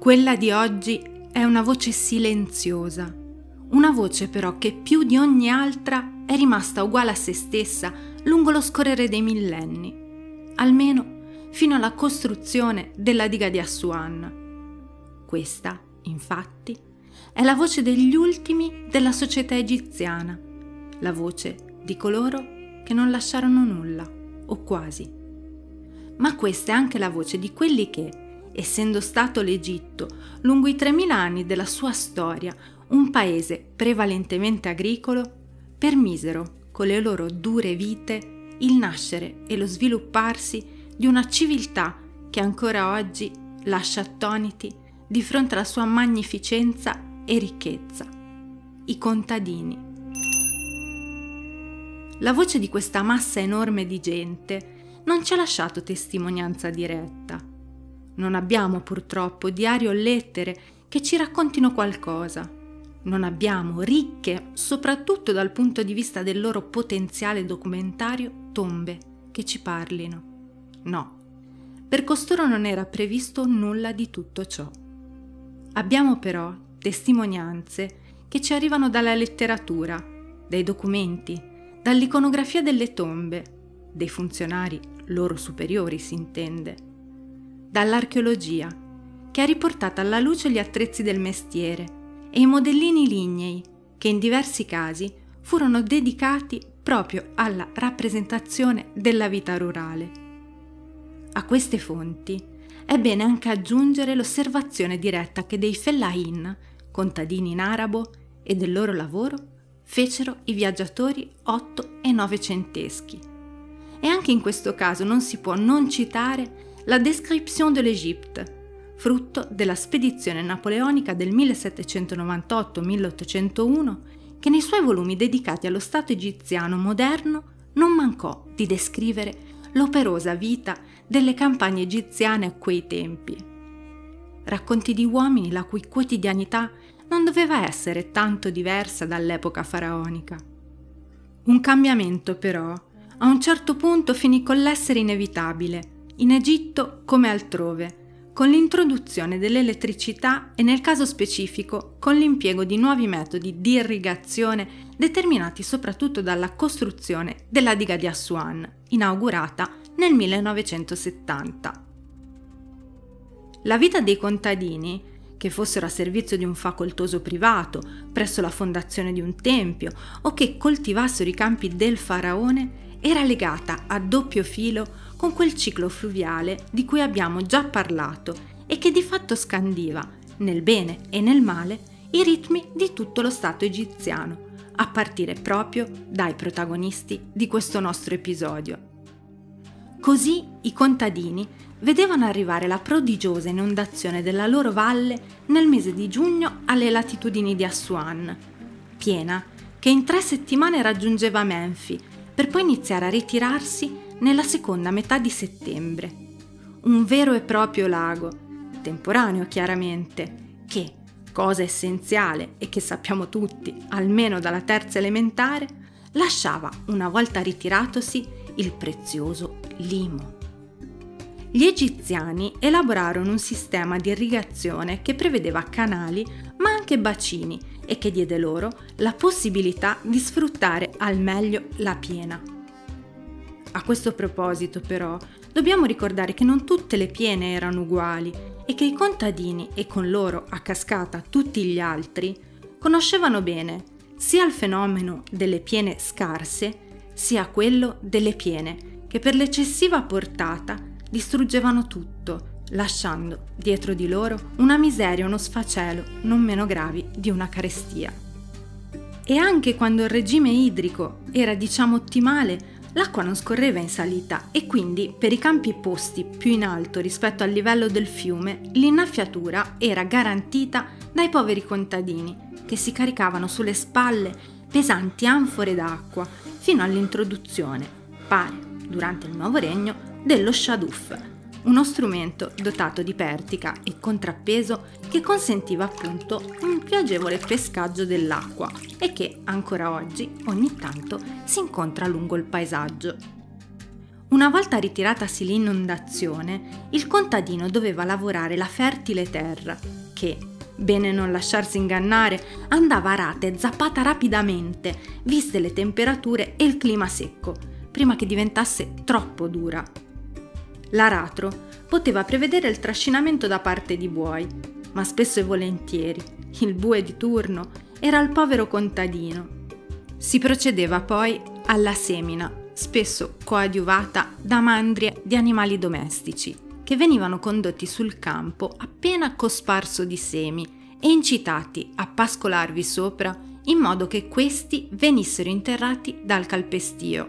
Quella di oggi è una voce silenziosa, una voce però che più di ogni altra è rimasta uguale a se stessa lungo lo scorrere dei millenni, almeno fino alla costruzione della diga di Assuan. Questa, infatti, è la voce degli ultimi della società egiziana, la voce di coloro che non lasciarono nulla, o quasi. Ma questa è anche la voce di quelli che, essendo stato l'Egitto, lungo i 3000 anni della sua storia, un paese prevalentemente agricolo, permisero, con le loro dure vite, il nascere e lo svilupparsi di una civiltà che ancora oggi lascia attoniti di fronte alla sua magnificenza e ricchezza. I contadini. La voce di questa massa enorme di gente non ci ha lasciato testimonianza diretta. Non abbiamo purtroppo diario o lettere che ci raccontino qualcosa. Non abbiamo ricche, soprattutto dal punto di vista del loro potenziale documentario, tombe che ci parlino. No, per costoro non era previsto nulla di tutto ciò. Abbiamo però testimonianze che ci arrivano dalla letteratura, dai documenti, dall'iconografia delle tombe, dei funzionari loro superiori si intende, dall'archeologia, che ha riportato alla luce gli attrezzi del mestiere e i modellini lignei che in diversi casi furono dedicati proprio alla rappresentazione della vita rurale. A queste fonti è bene anche aggiungere l'osservazione diretta che dei fellahin, contadini in arabo, e del loro lavoro fecero i viaggiatori otto e novecenteschi. E anche in questo caso non si può non citare la Description de l'Égypte, frutto della spedizione napoleonica del 1798-1801, che nei suoi volumi dedicati allo Stato egiziano moderno non mancò di descrivere l'operosa vita delle campagne egiziane a quei tempi. Racconti di uomini la cui quotidianità non doveva essere tanto diversa dall'epoca faraonica. Un cambiamento però a un certo punto finì con l'essere inevitabile, in Egitto come altrove, con l'introduzione dell'elettricità e nel caso specifico con l'impiego di nuovi metodi di irrigazione determinati soprattutto dalla costruzione della diga di Assuan, inaugurata nel 1970. La vita dei contadini, che fossero a servizio di un facoltoso privato, presso la fondazione di un tempio o che coltivassero i campi del faraone, era legata a doppio filo con quel ciclo fluviale di cui abbiamo già parlato e che di fatto scandiva, nel bene e nel male, i ritmi di tutto lo Stato egiziano, a partire proprio dai protagonisti di questo nostro episodio. Così i contadini vedevano arrivare la prodigiosa inondazione della loro valle nel mese di giugno alle latitudini di Assuan, piena che in tre settimane raggiungeva Menfi, per poi iniziare a ritirarsi nella seconda metà di settembre. Un vero e proprio lago, temporaneo chiaramente, che cosa essenziale e che sappiamo tutti, almeno dalla terza elementare, lasciava, una volta ritiratosi, il prezioso limo. Gli egiziani elaborarono un sistema di irrigazione che prevedeva canali ma anche bacini e che diede loro la possibilità di sfruttare al meglio la piena. A questo proposito però dobbiamo ricordare che non tutte le piene erano uguali e che i contadini e con loro a cascata tutti gli altri conoscevano bene sia il fenomeno delle piene scarse sia quello delle piene che per l'eccessiva portata distruggevano tutto, lasciando dietro di loro una miseria uno sfacelo non meno gravi di una carestia. E anche quando il regime idrico era diciamo ottimale, L'acqua non scorreva in salita e quindi per i campi posti più in alto rispetto al livello del fiume l'innaffiatura era garantita dai poveri contadini che si caricavano sulle spalle pesanti anfore d'acqua fino all'introduzione, pare, durante il nuovo regno, dello shaduf, uno strumento dotato di pertica e contrappeso che consentiva appunto un più agevole pescaggio dell'acqua e che ancora oggi ogni tanto si incontra lungo il paesaggio. Una volta ritiratasi l'inondazione, il contadino doveva lavorare la fertile terra, che, bene non lasciarsi ingannare, andava a rate zappata rapidamente, viste le temperature e il clima secco, prima che diventasse troppo dura. L'aratro poteva prevedere il trascinamento da parte di buoi, ma spesso e volentieri il bue di turno era il povero contadino. Si procedeva poi alla semina spesso coadiuvata da mandrie di animali domestici, che venivano condotti sul campo appena cosparso di semi e incitati a pascolarvi sopra in modo che questi venissero interrati dal calpestio.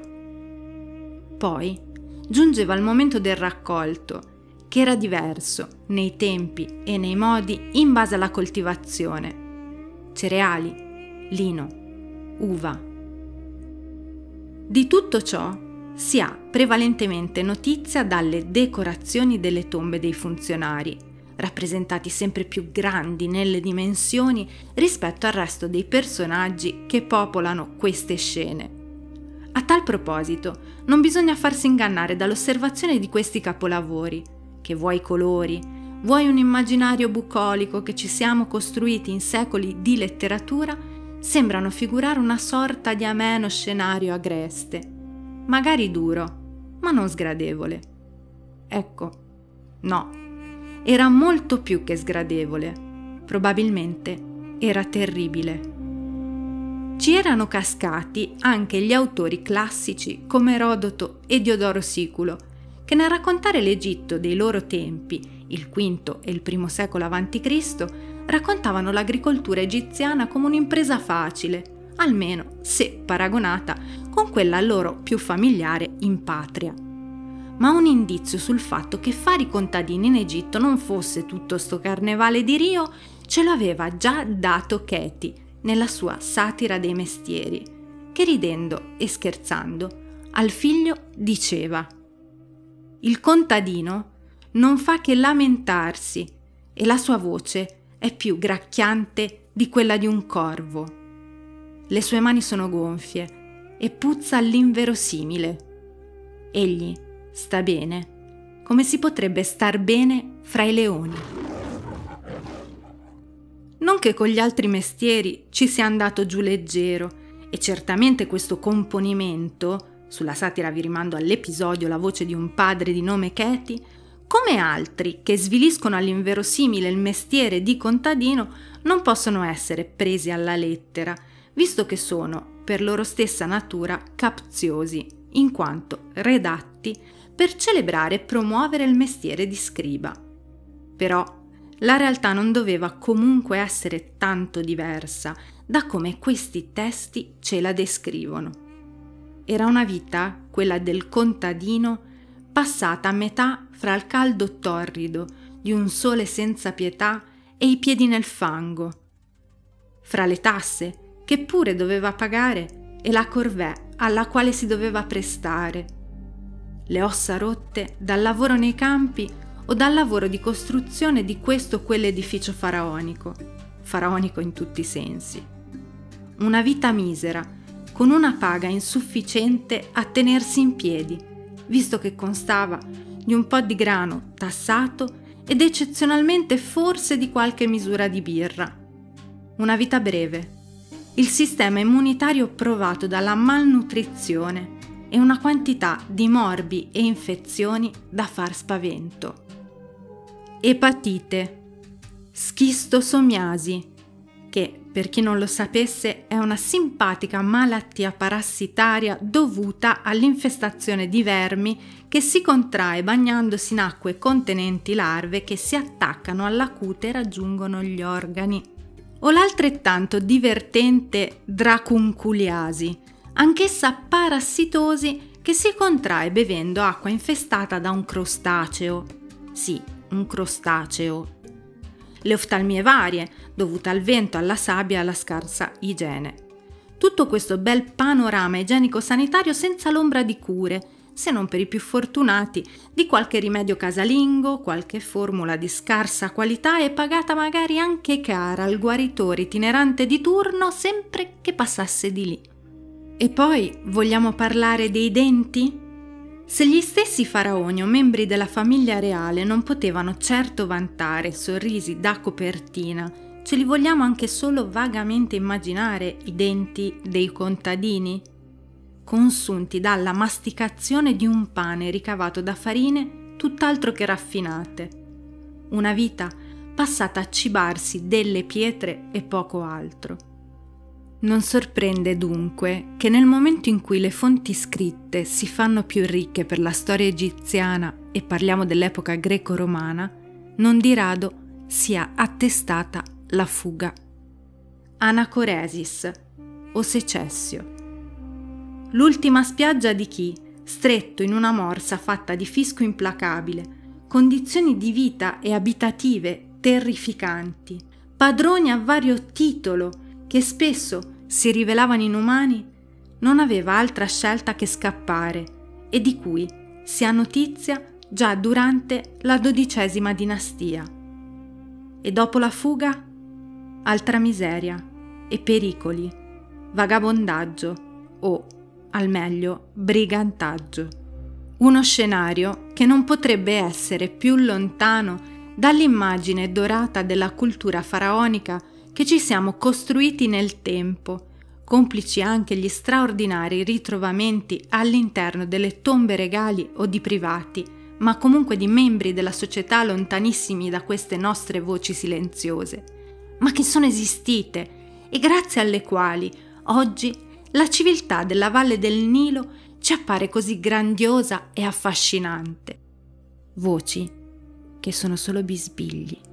Poi giungeva il momento del raccolto, che era diverso nei tempi e nei modi in base alla coltivazione. Cereali, lino, uva, di tutto ciò si ha prevalentemente notizia dalle decorazioni delle tombe dei funzionari, rappresentati sempre più grandi nelle dimensioni rispetto al resto dei personaggi che popolano queste scene. A tal proposito, non bisogna farsi ingannare dall'osservazione di questi capolavori, che vuoi colori, vuoi un immaginario bucolico che ci siamo costruiti in secoli di letteratura, sembrano figurare una sorta di ameno scenario agreste, magari duro, ma non sgradevole. Ecco, no, era molto più che sgradevole, probabilmente era terribile. Ci erano cascati anche gli autori classici come Erodoto e Diodoro Siculo, che nel raccontare l'Egitto dei loro tempi, il V e il I secolo a.C., raccontavano l'agricoltura egiziana come un'impresa facile, almeno se paragonata con quella loro più familiare in patria. Ma un indizio sul fatto che fare i contadini in Egitto non fosse tutto sto carnevale di Rio ce l'aveva già dato Katie nella sua satira dei mestieri, che ridendo e scherzando al figlio diceva Il contadino non fa che lamentarsi e la sua voce è più gracchiante di quella di un corvo. Le sue mani sono gonfie e puzza all'inverosimile. Egli sta bene, come si potrebbe star bene fra i leoni. Non che con gli altri mestieri ci sia andato giù leggero, e certamente questo componimento, sulla satira vi rimando all'episodio La voce di un padre di nome Katie, come altri che sviliscono all'inverosimile il mestiere di contadino non possono essere presi alla lettera, visto che sono, per loro stessa natura, capziosi, in quanto redatti per celebrare e promuovere il mestiere di scriba. Però la realtà non doveva comunque essere tanto diversa da come questi testi ce la descrivono. Era una vita, quella del contadino, passata a metà fra il caldo torrido di un sole senza pietà e i piedi nel fango, fra le tasse che pure doveva pagare e la corvée alla quale si doveva prestare, le ossa rotte dal lavoro nei campi o dal lavoro di costruzione di questo o quell'edificio faraonico, faraonico in tutti i sensi. Una vita misera, con una paga insufficiente a tenersi in piedi visto che constava di un po' di grano tassato ed eccezionalmente forse di qualche misura di birra. Una vita breve, il sistema immunitario provato dalla malnutrizione e una quantità di morbi e infezioni da far spavento. Epatite, schistosomiasi, che per chi non lo sapesse, è una simpatica malattia parassitaria dovuta all'infestazione di vermi che si contrae bagnandosi in acque contenenti larve che si attaccano alla cute e raggiungono gli organi. O l'altrettanto divertente dracunculiasi, anch'essa parassitosi che si contrae bevendo acqua infestata da un crostaceo. Sì, un crostaceo, le oftalmie varie, dovute al vento, alla sabbia e alla scarsa igiene. Tutto questo bel panorama igienico-sanitario senza l'ombra di cure, se non per i più fortunati, di qualche rimedio casalingo, qualche formula di scarsa qualità e pagata magari anche cara al guaritore itinerante di turno sempre che passasse di lì. E poi vogliamo parlare dei denti? Se gli stessi faraoni o membri della famiglia reale non potevano certo vantare sorrisi da copertina, ce li vogliamo anche solo vagamente immaginare i denti dei contadini? Consunti dalla masticazione di un pane ricavato da farine tutt'altro che raffinate. Una vita passata a cibarsi delle pietre e poco altro. Non sorprende dunque che nel momento in cui le fonti scritte si fanno più ricche per la storia egiziana e parliamo dell'epoca greco-romana, non di rado sia attestata la fuga. Anacoresis o secessio. L'ultima spiaggia di chi, stretto in una morsa fatta di fisco implacabile, condizioni di vita e abitative terrificanti, padroni a vario titolo che spesso si rivelavano inumani, non aveva altra scelta che scappare e di cui si ha notizia già durante la dodicesima dinastia. E dopo la fuga, altra miseria e pericoli, vagabondaggio o, al meglio, brigantaggio. Uno scenario che non potrebbe essere più lontano dall'immagine dorata della cultura faraonica che ci siamo costruiti nel tempo, complici anche gli straordinari ritrovamenti all'interno delle tombe regali o di privati, ma comunque di membri della società lontanissimi da queste nostre voci silenziose, ma che sono esistite e grazie alle quali oggi la civiltà della valle del Nilo ci appare così grandiosa e affascinante. Voci che sono solo bisbigli